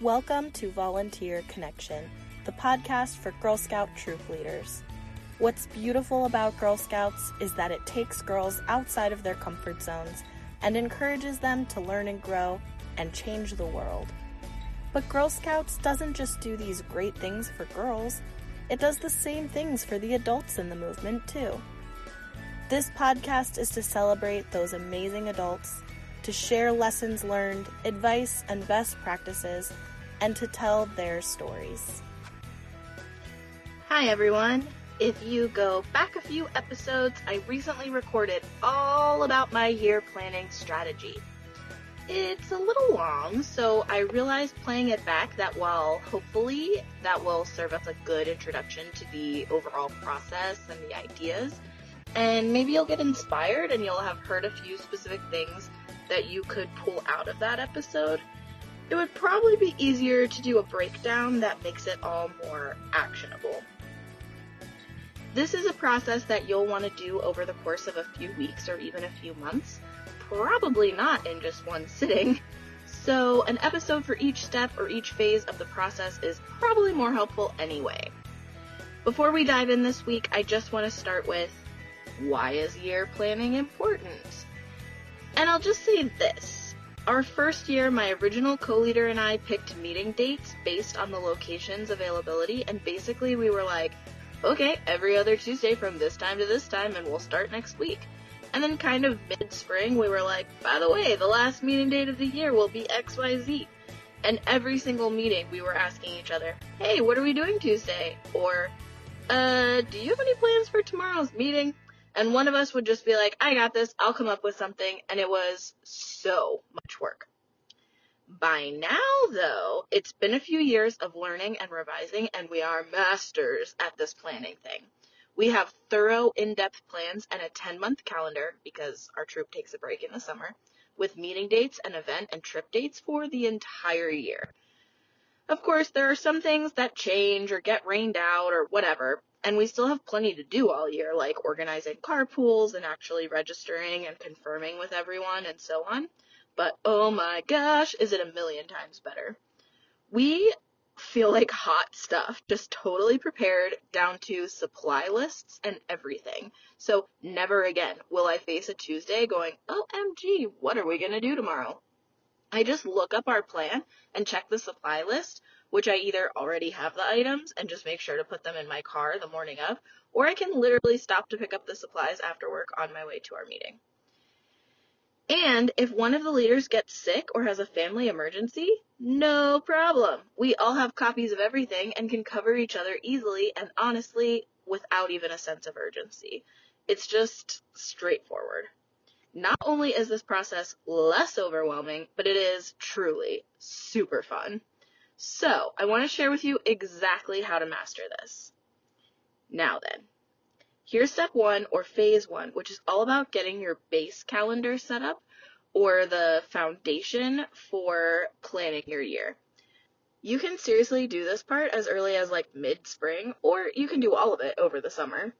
Welcome to Volunteer Connection, the podcast for Girl Scout troop leaders. What's beautiful about Girl Scouts is that it takes girls outside of their comfort zones and encourages them to learn and grow and change the world. But Girl Scouts doesn't just do these great things for girls, it does the same things for the adults in the movement, too. This podcast is to celebrate those amazing adults, to share lessons learned, advice, and best practices, and to tell their stories. Hi, everyone. If you go back a few episodes, I recently recorded all about my year planning strategy. It's a little long, so I realized playing it back that while hopefully that will serve as a good introduction to the overall process and the ideas, and maybe you'll get inspired and you'll have heard a few specific things that you could pull out of that episode. It would probably be easier to do a breakdown that makes it all more actionable. This is a process that you'll want to do over the course of a few weeks or even a few months, probably not in just one sitting. So, an episode for each step or each phase of the process is probably more helpful anyway. Before we dive in this week, I just want to start with why is year planning important? And I'll just say this. Our first year, my original co-leader and I picked meeting dates based on the location's availability, and basically we were like, okay, every other Tuesday from this time to this time, and we'll start next week. And then kind of mid-spring, we were like, by the way, the last meeting date of the year will be XYZ. And every single meeting, we were asking each other, hey, what are we doing Tuesday? Or, uh, do you have any plans for tomorrow's meeting? And one of us would just be like, I got this, I'll come up with something. And it was so much work. By now, though, it's been a few years of learning and revising, and we are masters at this planning thing. We have thorough, in-depth plans and a 10-month calendar, because our troop takes a break in the summer, with meeting dates and event and trip dates for the entire year. Of course, there are some things that change or get rained out or whatever, and we still have plenty to do all year, like organizing carpools and actually registering and confirming with everyone and so on. But oh my gosh, is it a million times better? We feel like hot stuff, just totally prepared down to supply lists and everything. So never again will I face a Tuesday going, oh, OMG, what are we gonna do tomorrow? I just look up our plan and check the supply list which I either already have the items and just make sure to put them in my car the morning of, or I can literally stop to pick up the supplies after work on my way to our meeting. And if one of the leaders gets sick or has a family emergency, no problem. We all have copies of everything and can cover each other easily and honestly without even a sense of urgency. It's just straightforward. Not only is this process less overwhelming, but it is truly super fun. So, I want to share with you exactly how to master this. Now then, here's step one or phase one, which is all about getting your base calendar set up or the foundation for planning your year. You can seriously do this part as early as like mid spring, or you can do all of it over the summer.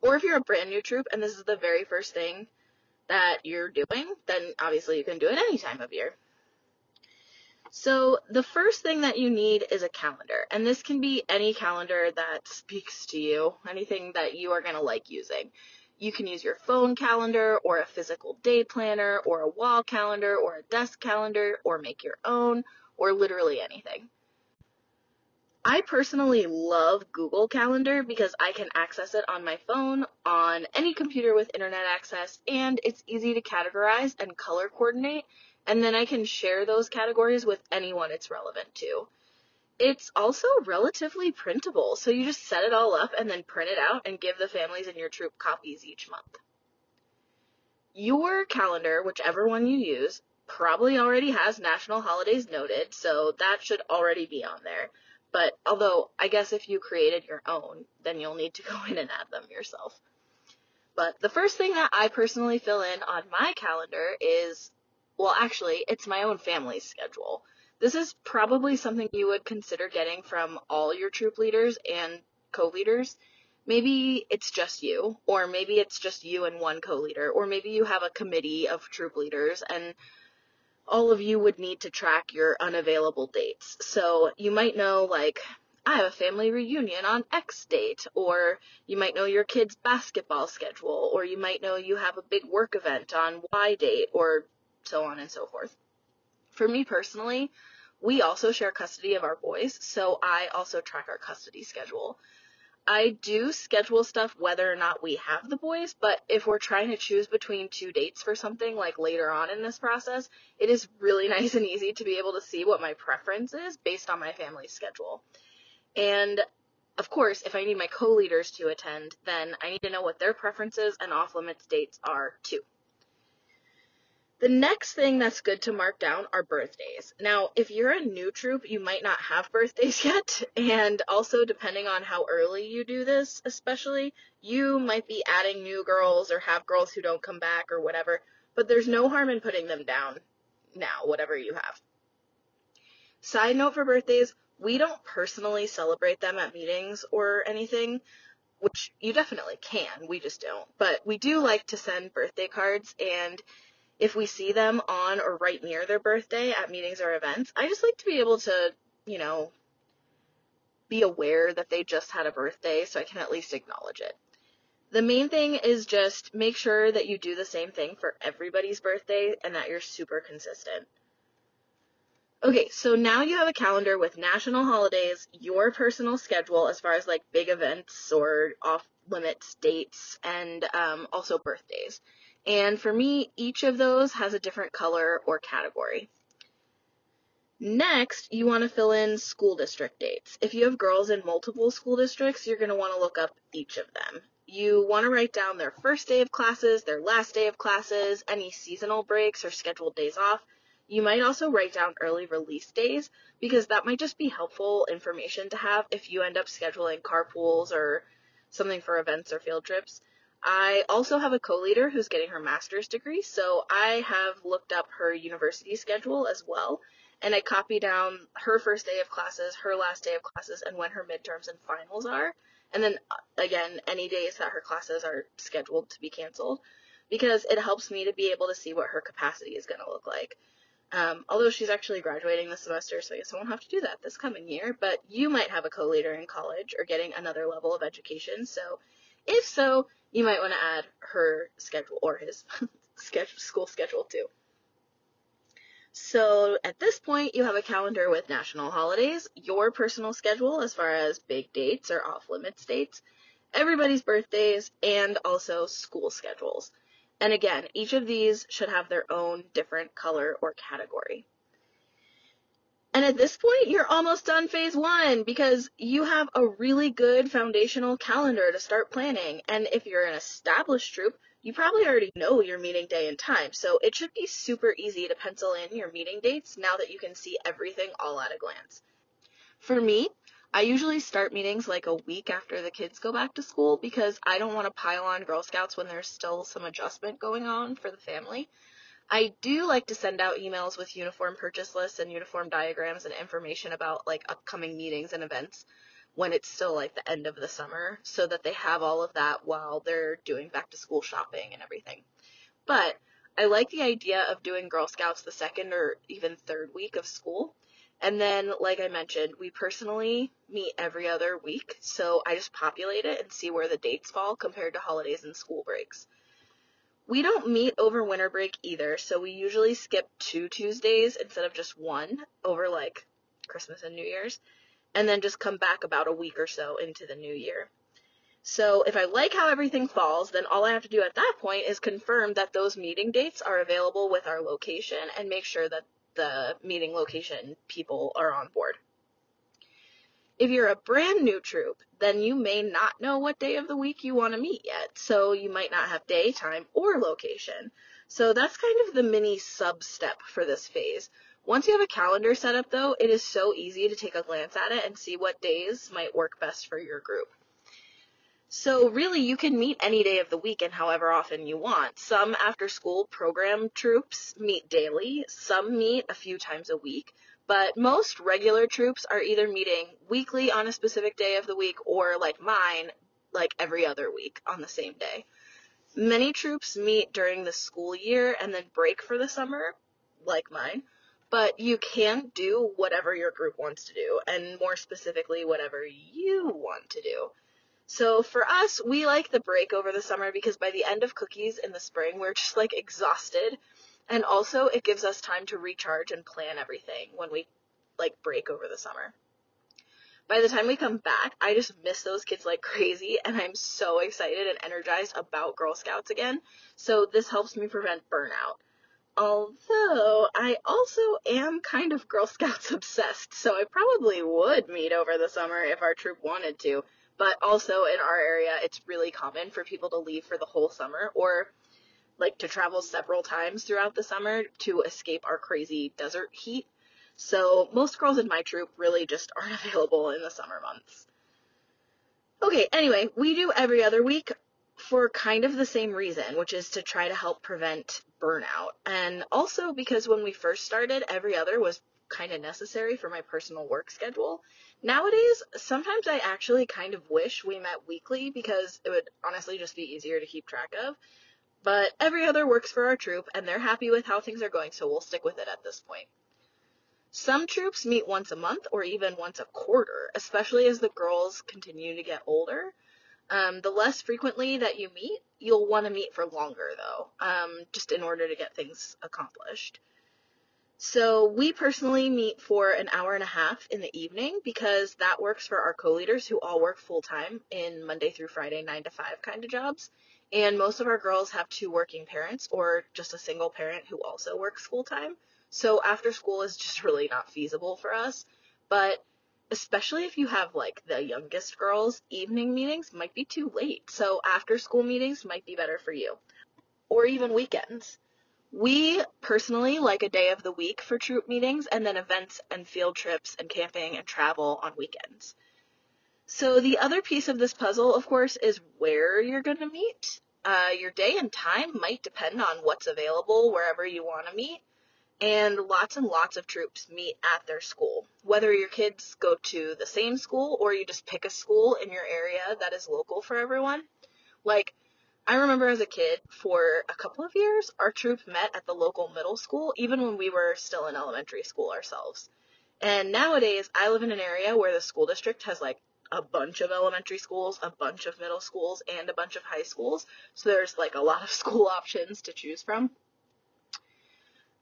Or if you're a brand new troop and this is the very first thing that you're doing, then obviously you can do it any time of year. So the first thing that you need is a calendar, and this can be any calendar that speaks to you, anything that you are going to like using. You can use your phone calendar or a physical day planner or a wall calendar or a desk calendar or make your own or literally anything. I personally love Google Calendar because I can access it on my phone, on any computer with internet access, and it's easy to categorize and color coordinate and then I can share those categories with anyone it's relevant to. It's also relatively printable, so you just set it all up and then print it out and give the families in your troop copies each month. Your calendar, whichever one you use, probably already has national holidays noted, so that should already be on there. But although I guess if you created your own, then you'll need to go in and add them yourself. But the first thing that I personally fill in on my calendar is well, actually, it's my own family's schedule. This is probably something you would consider getting from all your troop leaders and co-leaders. Maybe it's just you, or maybe it's just you and one co-leader, or maybe you have a committee of troop leaders and all of you would need to track your unavailable dates. So you might know, like, I have a family reunion on X date, or you might know your kid's basketball schedule, or you might know you have a big work event on Y date, or so on and so forth. For me personally, we also share custody of our boys, so I also track our custody schedule. I do schedule stuff whether or not we have the boys, but if we're trying to choose between two dates for something like later on in this process, it is really nice and easy to be able to see what my preference is based on my family's schedule. And of course, if I need my co-leaders to attend, then I need to know what their preferences and off limits dates are too. The next thing that's good to mark down are birthdays. Now, if you're a new troop, you might not have birthdays yet, and also depending on how early you do this, especially, you might be adding new girls or have girls who don't come back or whatever, but there's no harm in putting them down now, whatever you have. Side note for birthdays, we don't personally celebrate them at meetings or anything, which you definitely can, we just don't. But we do like to send birthday cards and if we see them on or right near their birthday at meetings or events, I just like to be able to, you know, be aware that they just had a birthday so I can at least acknowledge it. The main thing is just make sure that you do the same thing for everybody's birthday and that you're super consistent. Okay, so now you have a calendar with national holidays, your personal schedule as far as like big events or off limits dates, and um, also birthdays. And for me, each of those has a different color or category. Next, you want to fill in school district dates. If you have girls in multiple school districts, you're going to want to look up each of them. You want to write down their first day of classes, their last day of classes, any seasonal breaks or scheduled days off. You might also write down early release days because that might just be helpful information to have if you end up scheduling carpools or something for events or field trips. I also have a co-leader who's getting her master's degree, so I have looked up her university schedule as well, and I copy down her first day of classes, her last day of classes, and when her midterms and finals are, and then uh, again, any days that her classes are scheduled to be canceled, because it helps me to be able to see what her capacity is going to look like. Um, although she's actually graduating this semester, so I guess I won't have to do that this coming year, but you might have a co-leader in college or getting another level of education, so if so, you might want to add her schedule or his schedule, school schedule too. So at this point, you have a calendar with national holidays, your personal schedule as far as big dates or off limits dates, everybody's birthdays, and also school schedules. And again, each of these should have their own different color or category. And at this point, you're almost done phase one because you have a really good foundational calendar to start planning. And if you're an established troop, you probably already know your meeting day and time. So it should be super easy to pencil in your meeting dates now that you can see everything all at a glance. For me, I usually start meetings like a week after the kids go back to school because I don't want to pile on Girl Scouts when there's still some adjustment going on for the family. I do like to send out emails with uniform purchase lists and uniform diagrams and information about like upcoming meetings and events when it's still like the end of the summer so that they have all of that while they're doing back to school shopping and everything. But I like the idea of doing Girl Scouts the second or even third week of school. And then, like I mentioned, we personally meet every other week, so I just populate it and see where the dates fall compared to holidays and school breaks. We don't meet over winter break either, so we usually skip two Tuesdays instead of just one over like Christmas and New Year's, and then just come back about a week or so into the new year. So if I like how everything falls, then all I have to do at that point is confirm that those meeting dates are available with our location and make sure that the meeting location people are on board. If you're a brand new troop, then you may not know what day of the week you want to meet yet, so you might not have day, time, or location. So that's kind of the mini sub step for this phase. Once you have a calendar set up though, it is so easy to take a glance at it and see what days might work best for your group. So really you can meet any day of the week and however often you want. Some after school program troops meet daily, some meet a few times a week, but most regular troops are either meeting weekly on a specific day of the week or like mine, like every other week on the same day. Many troops meet during the school year and then break for the summer, like mine, but you can do whatever your group wants to do, and more specifically, whatever you want to do. So for us, we like the break over the summer because by the end of cookies in the spring, we're just like exhausted. And also, it gives us time to recharge and plan everything when we like break over the summer. By the time we come back, I just miss those kids like crazy and I'm so excited and energized about Girl Scouts again. So this helps me prevent burnout. Although I also am kind of Girl Scouts obsessed, so I probably would meet over the summer if our troop wanted to. But also in our area, it's really common for people to leave for the whole summer or like to travel several times throughout the summer to escape our crazy desert heat. So most girls in my troop really just aren't available in the summer months. Okay, anyway, we do every other week for kind of the same reason, which is to try to help prevent burnout. And also because when we first started, every other was kind of necessary for my personal work schedule. Nowadays, sometimes I actually kind of wish we met weekly because it would honestly just be easier to keep track of. But every other works for our troop and they're happy with how things are going, so we'll stick with it at this point. Some troops meet once a month or even once a quarter, especially as the girls continue to get older. Um, the less frequently that you meet, you'll want to meet for longer though, um, just in order to get things accomplished. So we personally meet for an hour and a half in the evening because that works for our co-leaders who all work full time in Monday through Friday, nine to five kind of jobs. And most of our girls have two working parents or just a single parent who also works full time. So after school is just really not feasible for us. But especially if you have like the youngest girls, evening meetings might be too late. So after school meetings might be better for you. Or even weekends. We personally like a day of the week for troop meetings and then events and field trips and camping and travel on weekends. So the other piece of this puzzle, of course, is where you're going to meet. Uh, your day and time might depend on what's available wherever you want to meet and lots and lots of troops meet at their school. Whether your kids go to the same school or you just pick a school in your area that is local for everyone. Like, I remember as a kid, for a couple of years, our troop met at the local middle school, even when we were still in elementary school ourselves. And nowadays, I live in an area where the school district has like a bunch of elementary schools, a bunch of middle schools, and a bunch of high schools. So there's like a lot of school options to choose from.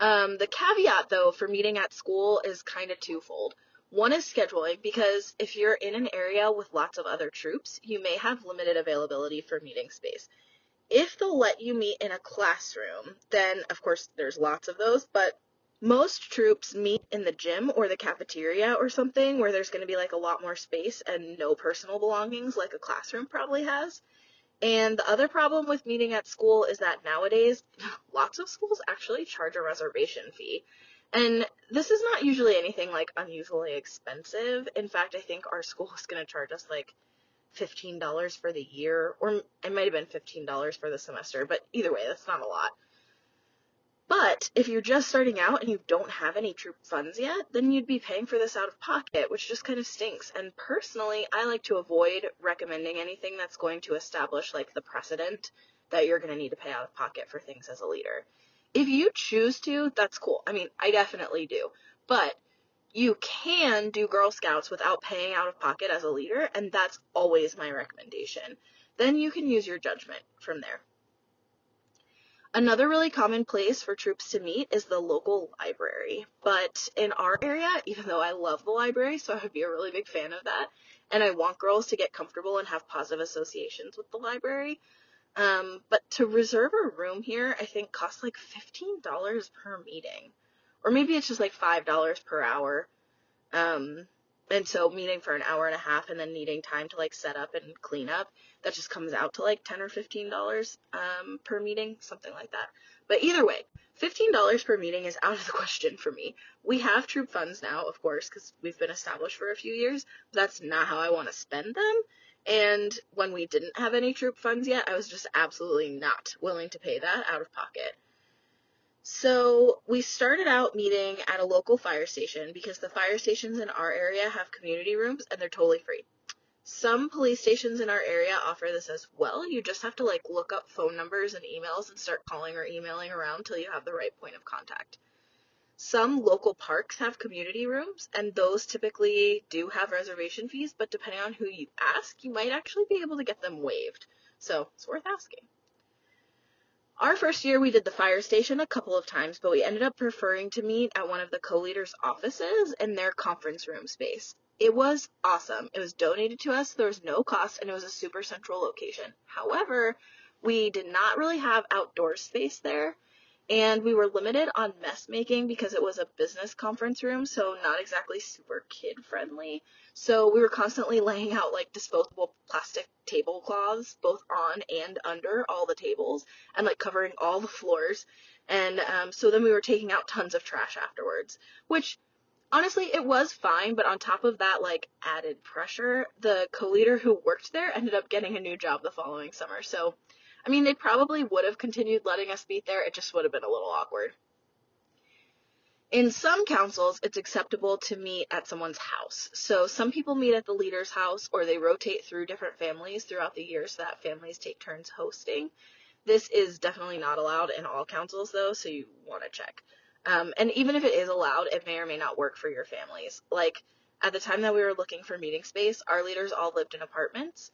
Um, the caveat, though, for meeting at school is kind of twofold. One is scheduling, because if you're in an area with lots of other troops, you may have limited availability for meeting space. If they'll let you meet in a classroom, then of course there's lots of those, but most troops meet in the gym or the cafeteria or something where there's going to be like a lot more space and no personal belongings like a classroom probably has. And the other problem with meeting at school is that nowadays, lots of schools actually charge a reservation fee. And this is not usually anything like unusually expensive. In fact, I think our school is going to charge us like $15 for the year, or it might have been $15 for the semester, but either way, that's not a lot. But if you're just starting out and you don't have any troop funds yet, then you'd be paying for this out of pocket, which just kind of stinks. And personally, I like to avoid recommending anything that's going to establish like the precedent that you're going to need to pay out of pocket for things as a leader. If you choose to, that's cool. I mean, I definitely do. But you can do Girl Scouts without paying out of pocket as a leader, and that's always my recommendation. Then you can use your judgment from there. Another really common place for troops to meet is the local library. But in our area, even though I love the library, so I would be a really big fan of that, and I want girls to get comfortable and have positive associations with the library. Um, but to reserve a room here, I think costs like $15 per meeting. Or maybe it's just like $5 per hour. Um, and so meeting for an hour and a half and then needing time to like set up and clean up that just comes out to like 10 or 15 dollars um, per meeting something like that. But either way 15 dollars per meeting is out of the question for me. We have troop funds now of course because we've been established for a few years. That's not how i want to spend them. And when we didn't have any troop funds yet i was just absolutely not willing to pay that out of pocket so we started out meeting at a local fire station because the fire stations in our area have community rooms and they're totally free. Some police stations in our area offer this as well. You just have to like look up phone numbers and emails and start calling or emailing around till you have the right point of contact. Some local parks have community rooms, and those typically do have reservation fees, but depending on who you ask, you might actually be able to get them waived. So it's worth asking. Our first year, we did the fire station a couple of times, but we ended up preferring to meet at one of the co leaders' offices in their conference room space. It was awesome. It was donated to us, there was no cost, and it was a super central location. However, we did not really have outdoor space there, and we were limited on mess making because it was a business conference room, so not exactly super kid friendly. So we were constantly laying out like disposable plastic tablecloths, both on and under all the tables, and like covering all the floors. And um, so then we were taking out tons of trash afterwards, which honestly it was fine. But on top of that, like added pressure, the co-leader who worked there ended up getting a new job the following summer. So I mean, they probably would have continued letting us meet there. It just would have been a little awkward. In some councils, it's acceptable to meet at someone's house. So some people meet at the leader's house or they rotate through different families throughout the year so that families take turns hosting. This is definitely not allowed in all councils though, so you want to check. Um, and even if it is allowed, it may or may not work for your families. Like at the time that we were looking for meeting space, our leaders all lived in apartments.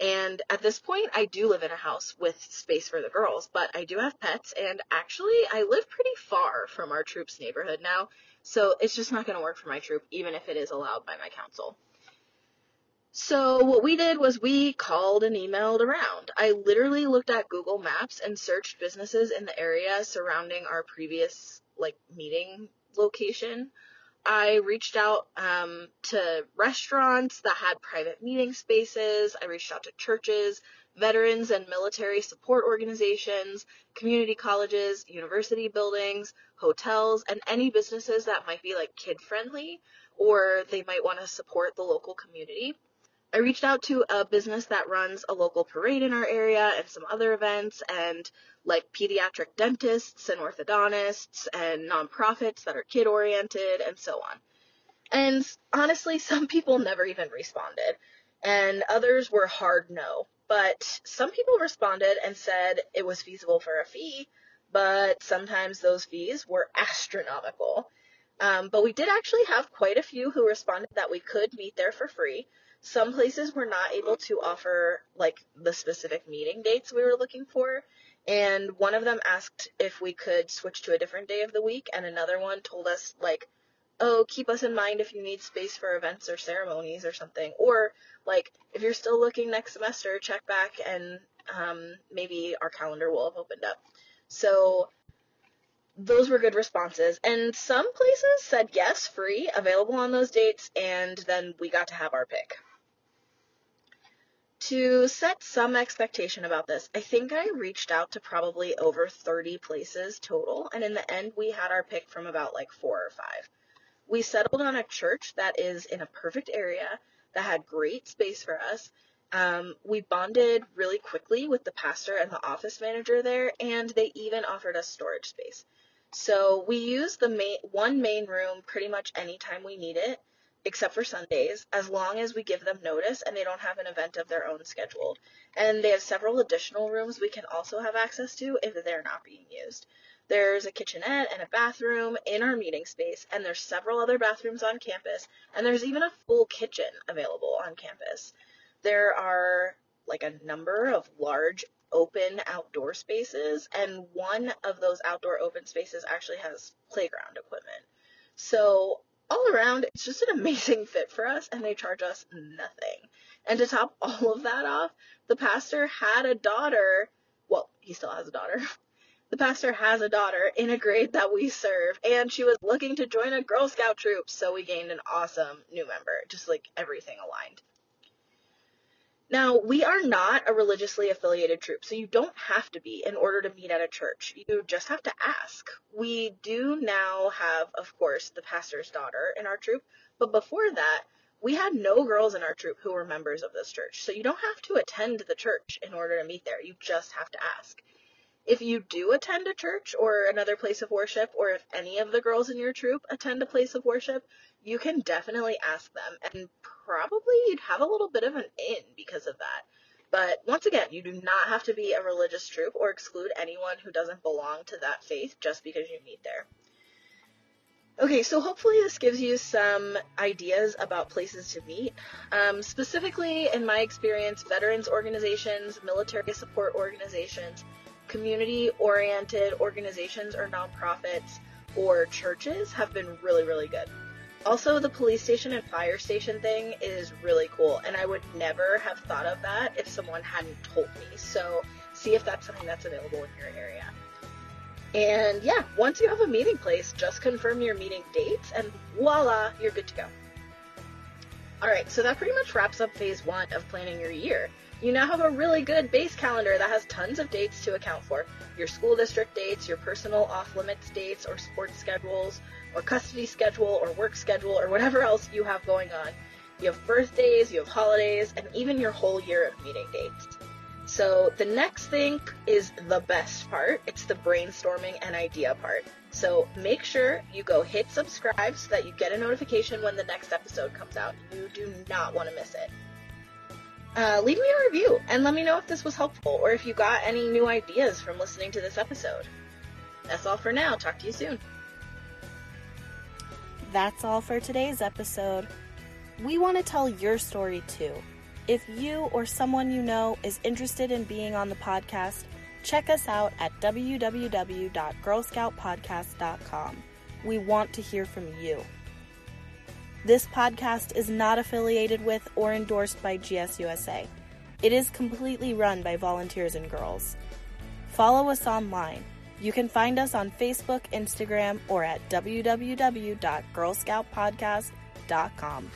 And at this point, I do live in a house with space for the girls, but I do have pets, and actually, I live pretty far from our troop's neighborhood now, so it's just not going to work for my troop, even if it is allowed by my council. So what we did was we called and emailed around. I literally looked at Google Maps and searched businesses in the area surrounding our previous like meeting location. I reached out um, to restaurants that had private meeting spaces. I reached out to churches, veterans and military support organizations, community colleges, university buildings, hotels, and any businesses that might be like kid friendly or they might want to support the local community. I reached out to a business that runs a local parade in our area and some other events and like pediatric dentists and orthodontists and nonprofits that are kid oriented and so on. And honestly, some people never even responded and others were hard no. But some people responded and said it was feasible for a fee, but sometimes those fees were astronomical. Um, but we did actually have quite a few who responded that we could meet there for free. Some places were not able to offer like the specific meeting dates we were looking for. And one of them asked if we could switch to a different day of the week, and another one told us, like, oh, keep us in mind if you need space for events or ceremonies or something. Or, like, if you're still looking next semester, check back and um, maybe our calendar will have opened up. So, those were good responses. And some places said yes, free, available on those dates, and then we got to have our pick to set some expectation about this, I think I reached out to probably over 30 places total, and in the end, we had our pick from about like four or five. We settled on a church that is in a perfect area that had great space for us. Um, we bonded really quickly with the pastor and the office manager there, and they even offered us storage space. So we use the main, one main room pretty much anytime we need it except for Sundays, as long as we give them notice and they don't have an event of their own scheduled. And they have several additional rooms we can also have access to if they're not being used. There's a kitchenette and a bathroom in our meeting space, and there's several other bathrooms on campus, and there's even a full kitchen available on campus. There are like a number of large open outdoor spaces, and one of those outdoor open spaces actually has playground equipment. So all around, it's just an amazing fit for us, and they charge us nothing. And to top all of that off, the pastor had a daughter. Well, he still has a daughter. The pastor has a daughter in a grade that we serve, and she was looking to join a Girl Scout troop, so we gained an awesome new member. Just like everything aligned. Now, we are not a religiously affiliated troop, so you don't have to be in order to meet at a church. You just have to ask. We do now have, of course, the pastor's daughter in our troop, but before that, we had no girls in our troop who were members of this church. So you don't have to attend the church in order to meet there. You just have to ask. If you do attend a church or another place of worship, or if any of the girls in your troop attend a place of worship, you can definitely ask them, and probably you'd have a little bit of an in because of that. But once again, you do not have to be a religious troop or exclude anyone who doesn't belong to that faith just because you meet there. Okay, so hopefully this gives you some ideas about places to meet. Um, specifically, in my experience, veterans organizations, military support organizations, community oriented organizations or nonprofits, or churches have been really, really good. Also, the police station and fire station thing is really cool, and I would never have thought of that if someone hadn't told me. So, see if that's something that's available in your area. And yeah, once you have a meeting place, just confirm your meeting dates, and voila, you're good to go. Alright, so that pretty much wraps up phase one of planning your year. You now have a really good base calendar that has tons of dates to account for your school district dates, your personal off limits dates, or sports schedules, or custody schedule, or work schedule, or whatever else you have going on. You have birthdays, you have holidays, and even your whole year of meeting dates. So the next thing is the best part. It's the brainstorming and idea part. So make sure you go hit subscribe so that you get a notification when the next episode comes out. You do not want to miss it. Uh, leave me a review and let me know if this was helpful or if you got any new ideas from listening to this episode. That's all for now. Talk to you soon. That's all for today's episode. We want to tell your story too. If you or someone you know is interested in being on the podcast, check us out at www.girlscoutpodcast.com. We want to hear from you. This podcast is not affiliated with or endorsed by GSUSA. It is completely run by volunteers and girls. Follow us online. You can find us on Facebook, Instagram, or at www.girlscoutpodcast.com.